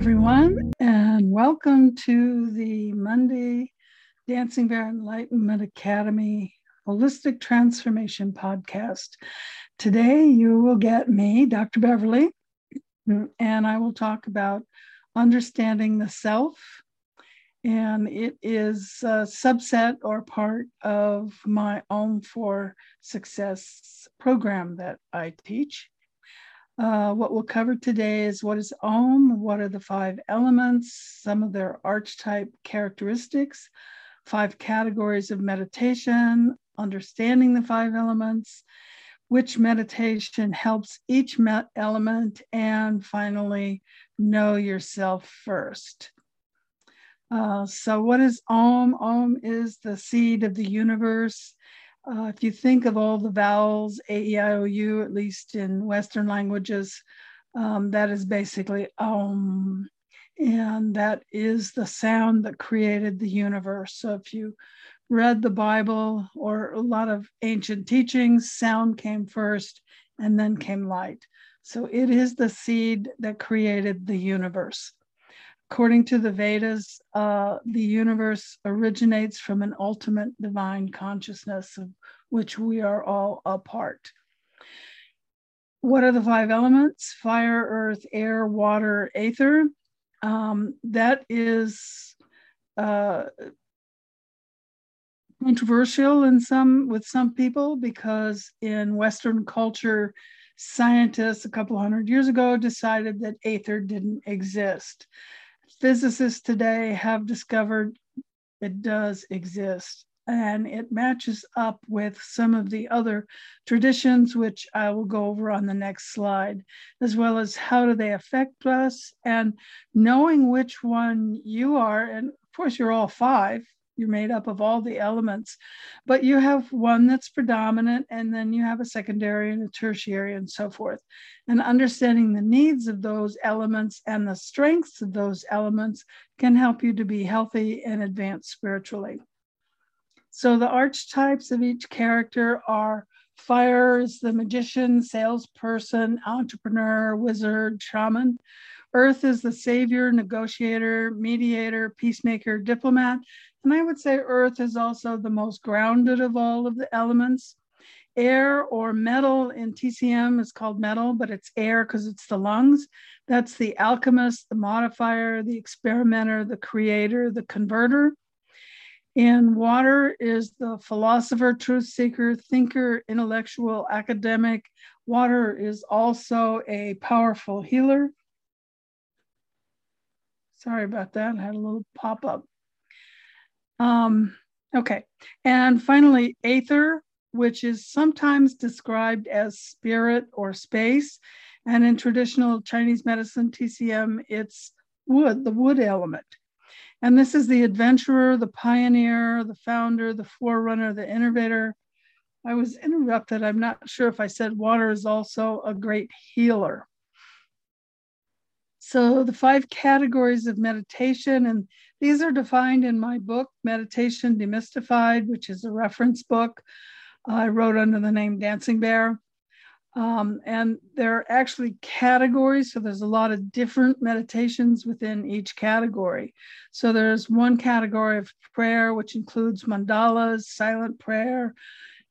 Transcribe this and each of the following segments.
everyone, and welcome to the Monday Dancing Bear Enlightenment Academy Holistic Transformation Podcast. Today, you will get me, Dr. Beverly, and I will talk about understanding the self. And it is a subset or part of my Om for Success program that I teach. Uh, what we'll cover today is what is Om, what are the five elements, some of their archetype characteristics, five categories of meditation, understanding the five elements, which meditation helps each me- element, and finally, know yourself first. Uh, so, what is Om? Om is the seed of the universe. Uh, if you think of all the vowels, A, E, I, O, U, at least in Western languages, um, that is basically Om. And that is the sound that created the universe. So if you read the Bible or a lot of ancient teachings, sound came first and then came light. So it is the seed that created the universe. According to the Vedas, uh, the universe originates from an ultimate divine consciousness of which we are all a part. What are the five elements? Fire, earth, air, water, ether. Um, that is uh, controversial in some with some people because in Western culture, scientists a couple hundred years ago decided that ether didn't exist physicists today have discovered it does exist and it matches up with some of the other traditions which i will go over on the next slide as well as how do they affect us and knowing which one you are and of course you're all five you're made up of all the elements, but you have one that's predominant, and then you have a secondary and a tertiary, and so forth. And understanding the needs of those elements and the strengths of those elements can help you to be healthy and advance spiritually. So, the archetypes of each character are fire is the magician, salesperson, entrepreneur, wizard, shaman. Earth is the savior, negotiator, mediator, peacemaker, diplomat. And I would say earth is also the most grounded of all of the elements. Air or metal in TCM is called metal, but it's air because it's the lungs. That's the alchemist, the modifier, the experimenter, the creator, the converter. And water is the philosopher, truth seeker, thinker, intellectual, academic. Water is also a powerful healer. Sorry about that. I had a little pop up. Um, okay. And finally, aether, which is sometimes described as spirit or space. And in traditional Chinese medicine, TCM, it's wood, the wood element. And this is the adventurer, the pioneer, the founder, the forerunner, the innovator. I was interrupted. I'm not sure if I said water is also a great healer. So, the five categories of meditation, and these are defined in my book, Meditation Demystified, which is a reference book I wrote under the name Dancing Bear. Um, and there are actually categories. So there's a lot of different meditations within each category. So there's one category of prayer, which includes mandalas, silent prayer,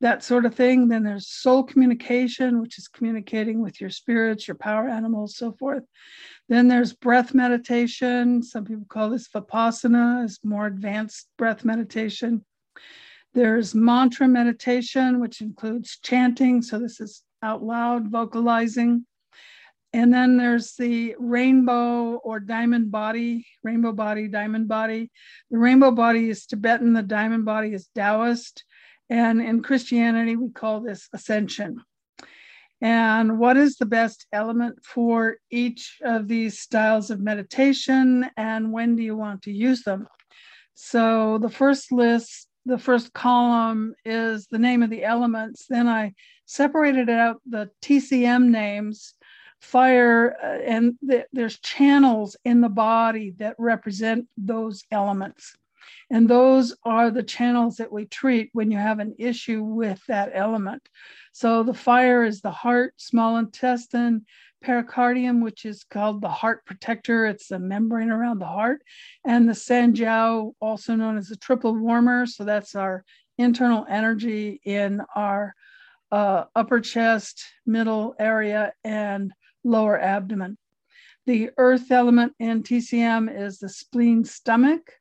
that sort of thing. Then there's soul communication, which is communicating with your spirits, your power animals, so forth. Then there's breath meditation. Some people call this vipassana, is more advanced breath meditation. There's mantra meditation, which includes chanting. So this is out loud vocalizing. And then there's the rainbow or diamond body, rainbow body, diamond body. The rainbow body is Tibetan, the diamond body is Taoist. And in Christianity, we call this ascension and what is the best element for each of these styles of meditation and when do you want to use them? So the first list the first column is the name of the elements. Then i separated out the tcm names fire uh, and th- there's channels in the body that represent those elements And those are the channels that we treat when you have an issue with that element. So the fire is the heart, small intestine, pericardium, which is called the heart protector. It's the membrane around the heart. And the Sanjiao, also known as the triple warmer. So that's our internal energy in our uh, upper chest, middle area, and lower abdomen. The earth element in TCM is the spleen stomach.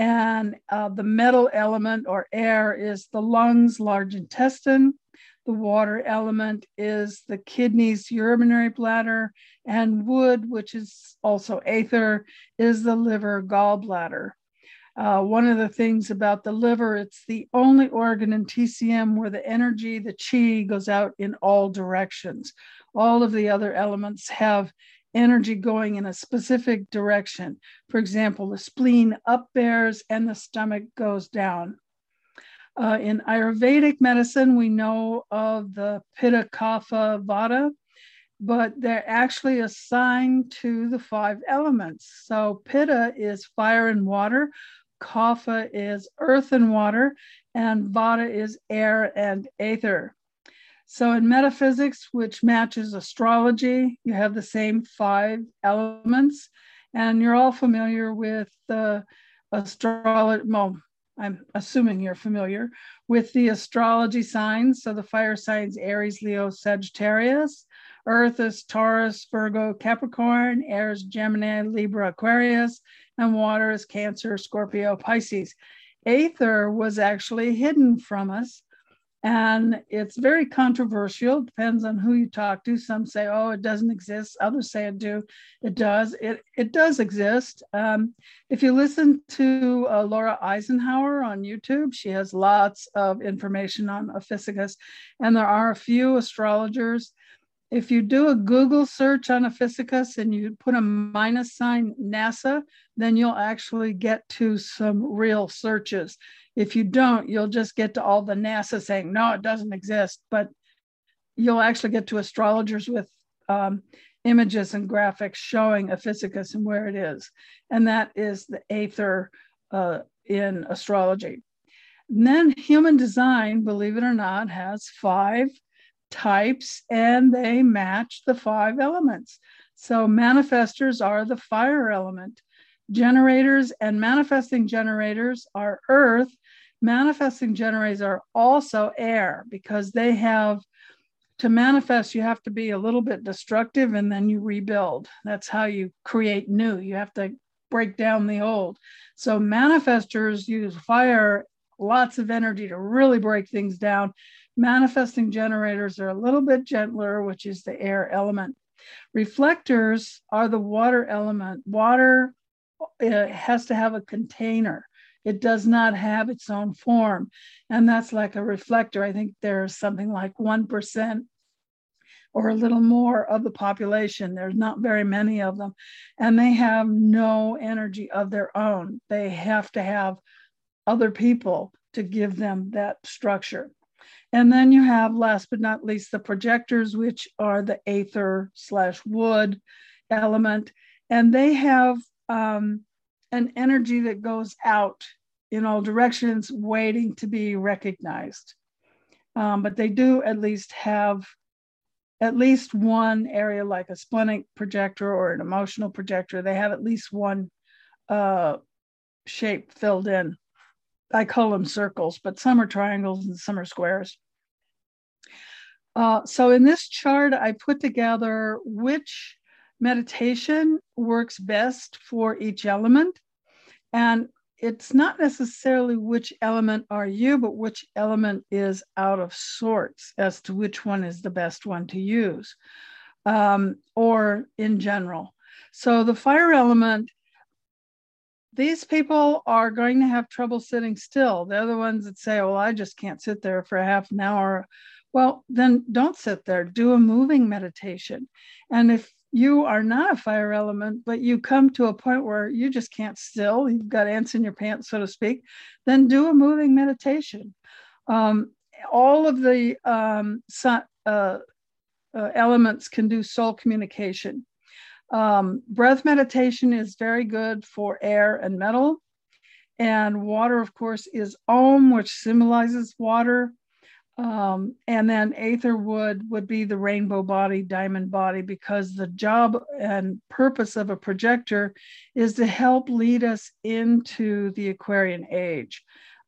And uh, the metal element or air is the lungs, large intestine. The water element is the kidneys, urinary bladder. And wood, which is also aether, is the liver, gallbladder. Uh, one of the things about the liver, it's the only organ in TCM where the energy, the chi, goes out in all directions. All of the other elements have energy going in a specific direction. For example, the spleen up bears and the stomach goes down. Uh, in Ayurvedic medicine, we know of the Pitta Kapha Vata, but they're actually assigned to the five elements. So Pitta is fire and water, Kapha is earth and water, and Vata is air and aether. So in metaphysics, which matches astrology, you have the same five elements, and you're all familiar with the astrology. Well, I'm assuming you're familiar with the astrology signs. So the fire signs Aries, Leo, Sagittarius. Earth is Taurus, Virgo, Capricorn. Air is Gemini, Libra, Aquarius. And water is Cancer, Scorpio, Pisces. Aether was actually hidden from us and it's very controversial. Depends on who you talk to. Some say oh it doesn't exist. Others say it do. It does. It it does exist. Um, if you listen to uh, laura eisenhower on youtube she has lots of information on Ophiuchus and there are a few astrologers if you do a Google search on Ophiuchus and you put a minus sign NASA, then you'll actually get to some real searches. If you don't, you'll just get to all the NASA saying, no, it doesn't exist. But you'll actually get to astrologers with um, images and graphics showing Ophiuchus and where it is. And that is the Aether uh, in astrology. And then human design, believe it or not, has five types and they match the five elements. So manifestors are the fire element. Generators and manifesting generators are earth. Manifesting generators are also air because they have to manifest, you have to be a little bit destructive and then you rebuild. That's how you create new. You have to break down the old. So manifestors use fire, lots of energy to really break things down Manifesting generators are a little bit gentler, which is the air element. Reflectors are the water element. Water uh, has to have a container. It does not have its own form. And that's like a reflector. I think there's something like 1% or a little more of the population. There's not very many of them. And they have no energy of their own. They have to have other people to give them that structure. And then you have, last but not least, the projectors, which are the aether slash wood element. And they have um, an energy that goes out in all directions, waiting to be recognized. Um, but they do at least have at least one area like a splenic projector or an emotional projector. They have at least one uh, shape filled in. I call them circles, but some are triangles and some are squares. Uh, so in this chart, I put together which meditation works best for each element. And it's not necessarily which element are you, but which element is out of sorts as to which one is the best one to use, um, or in general. So the fire element these people are going to have trouble sitting still. They're the ones that say, well, I just can't sit there for a half an hour. Well, then don't sit there. Do a moving meditation. And if you are not a fire element, but you come to a point where you just can't still, you've got ants in your pants, so to speak, then do a moving meditation. Um, all of the um, uh, uh, elements can do soul communication. Um, breath meditation is very good for air and metal. And water, of course, is Om, which symbolizes water. Um, and then Aether would would be the rainbow body, diamond body, because the job and purpose of a projector is to help lead us into the Aquarian age.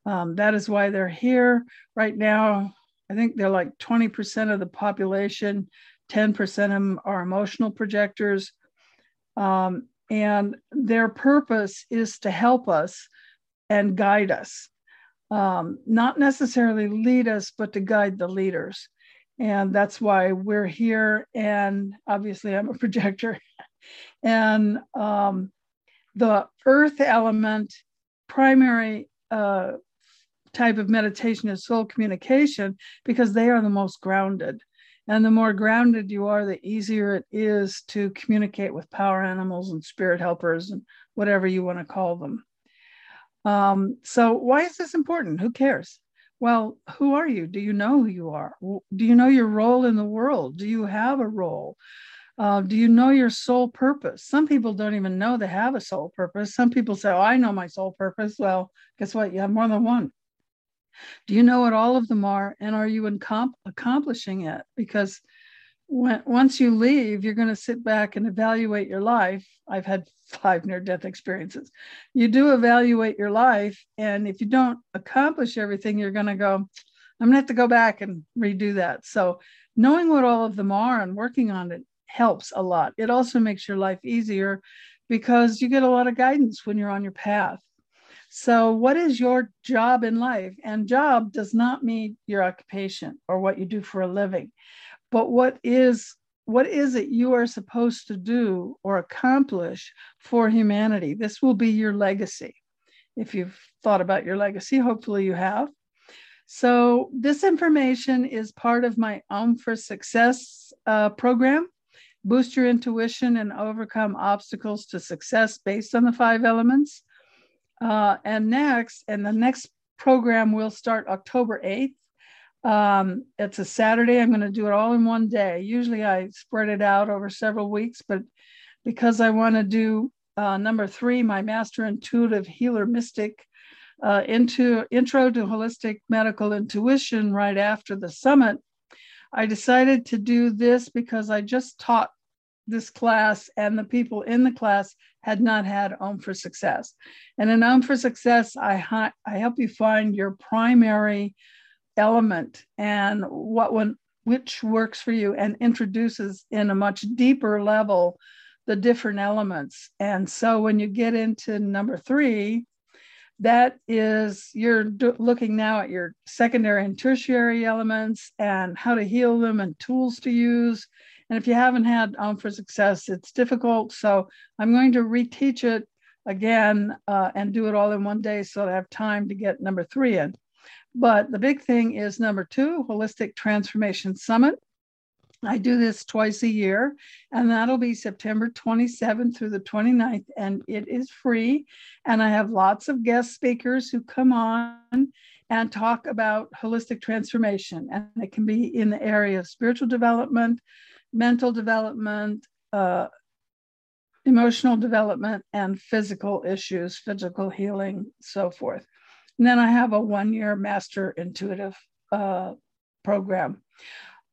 Um, that is why they're here right now. I think they're like 20% of the population, 10% of them are emotional projectors. Um, and their purpose is to help us and guide us um, not necessarily lead us, but to guide the leaders. And that's why we're here. And obviously, I'm a projector. and um, the earth element, primary uh, type of meditation is soul communication because they are the most grounded. And the more grounded you are, the easier it is to communicate with power animals and spirit helpers and whatever you want to call them. Um, so, why is this important? Who cares? Well, who are you? Do you know who you are? Do you know your role in the world? Do you have a role? Uh, do you know your soul purpose? Some people don't even know they have a soul purpose. Some people say, Oh, I know my soul purpose. Well, guess what? You have more than one. Do you know what all of them are? And are you incom- accomplishing it? Because when, once you leave, you're going to sit back and evaluate your life. I've had five near death experiences. You do evaluate your life. And if you don't accomplish everything, you're going to go, I'm going to have to go back and redo that. So, knowing what all of them are and working on it helps a lot. It also makes your life easier because you get a lot of guidance when you're on your path. So, what is your job in life? And job does not mean your occupation or what you do for a living but what is what is it you are supposed to do or accomplish for humanity this will be your legacy if you've thought about your legacy hopefully you have so this information is part of my Om for Success uh, program. Boost your intuition and overcome obstacles to success based on the five elements. Uh, and next, and the next program will start October 8th. Um, it's a Saturday. I'm going to do it all in one day. Usually I spread it out over several weeks, but because I want to do uh, number three, my Master Intuitive Healer Mystic uh, into Intro to Holistic Medical Intuition right after the summit, I decided to do this because I just taught this class and the people in the class had not had Om for Success. And in Om for Success, I, I help you find your primary element and what one which works for you and introduces in a much deeper level the different elements and so when you get into number three that is you're looking now at your secondary and tertiary elements and how to heal them and tools to use and if you haven't had Om for Success it's difficult so i'm going to reteach it again uh, and do it all in one day so i have time to get number three in but the big thing is number two, Holistic Transformation Summit. I do this twice a year, and that'll be September 27th through the 29th, and it is free. And I have lots of guest speakers who come on and talk about holistic transformation. And it can be in the area of spiritual development, mental development, uh, emotional development, and physical issues, physical healing, so forth. And then I have a one year master intuitive uh, program.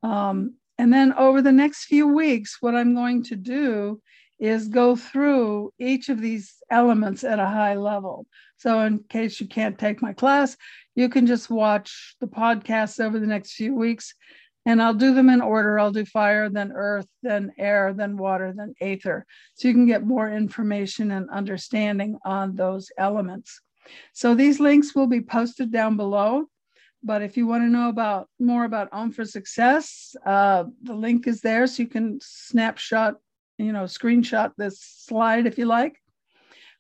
Um, and then over the next few weeks, what I'm going to do is go through each of these elements at a high level. So, in case you can't take my class, you can just watch the podcasts over the next few weeks, and I'll do them in order. I'll do fire, then earth, then air, then water, then aether. So, you can get more information and understanding on those elements. So these links will be posted down below. But if you want to know about more about Om for Success, uh, the link is there, so you can snapshot, you know, screenshot this slide if you like.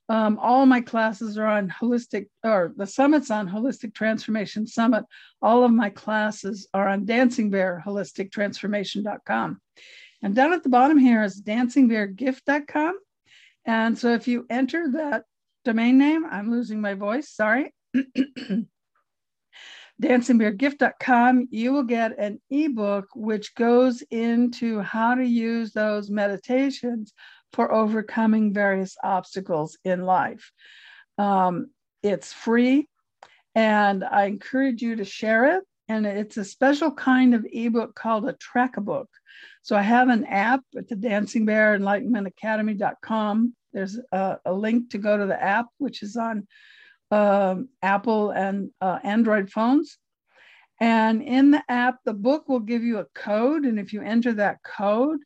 Um, all my classes are on holistic, or the summits on Holistic Transformation Summit. All of my classes are on Dancing Bear Holistic Transformation.com. And down at the bottom here is dancingbeargift.com. And so if you enter that domain name. I'm losing my voice. Sorry. dancingbeargift.com, you will get an ebook which goes into how to use those meditations for overcoming various obstacles in life. Um, it's free, and I encourage you to share it. And it's a special kind of ebook called a track book. So I have an app at the Dancing Bear Enlightenment Academy.com. There's a, a, link to go to the app, which is on um, Apple and uh, Android phones. And in the app, the book will give you a code. And if you enter that code,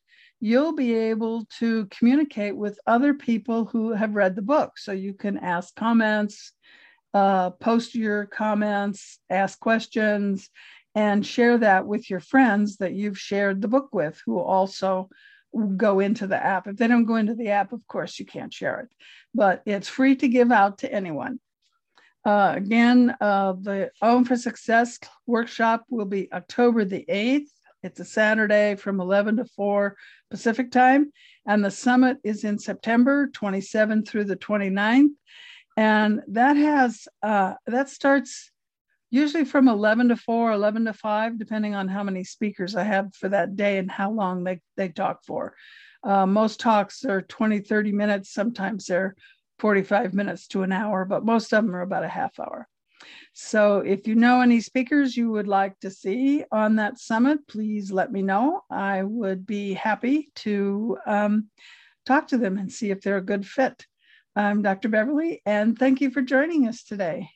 you'll be able to communicate with other people who have read the book. So you can ask comments, uh, post your comments, ask questions, and share that with your friends that you've shared the book with who also go into the app. If they don't go into the app, of course, you can't share it, but it's free to give out to anyone. Uh, again, uh, the Om for Success workshop will be October the 8th. It's a Saturday from 11 to 4 Pacific time. And the summit is in September 27th through the 29th. And that has, uh, that starts usually from 11 to 4, 11 to 5, depending on how many speakers I have for that day and how long they, they talk for. Uh, most talks are 20, 30 minutes. Sometimes they're 45 minutes to an hour, but most of them are about a half hour. So if you know any speakers you would like to see on that summit, please let me know. I would be happy to um, talk to them and see if they're a good fit. I'm Dr. Beverly, and thank you for joining us today.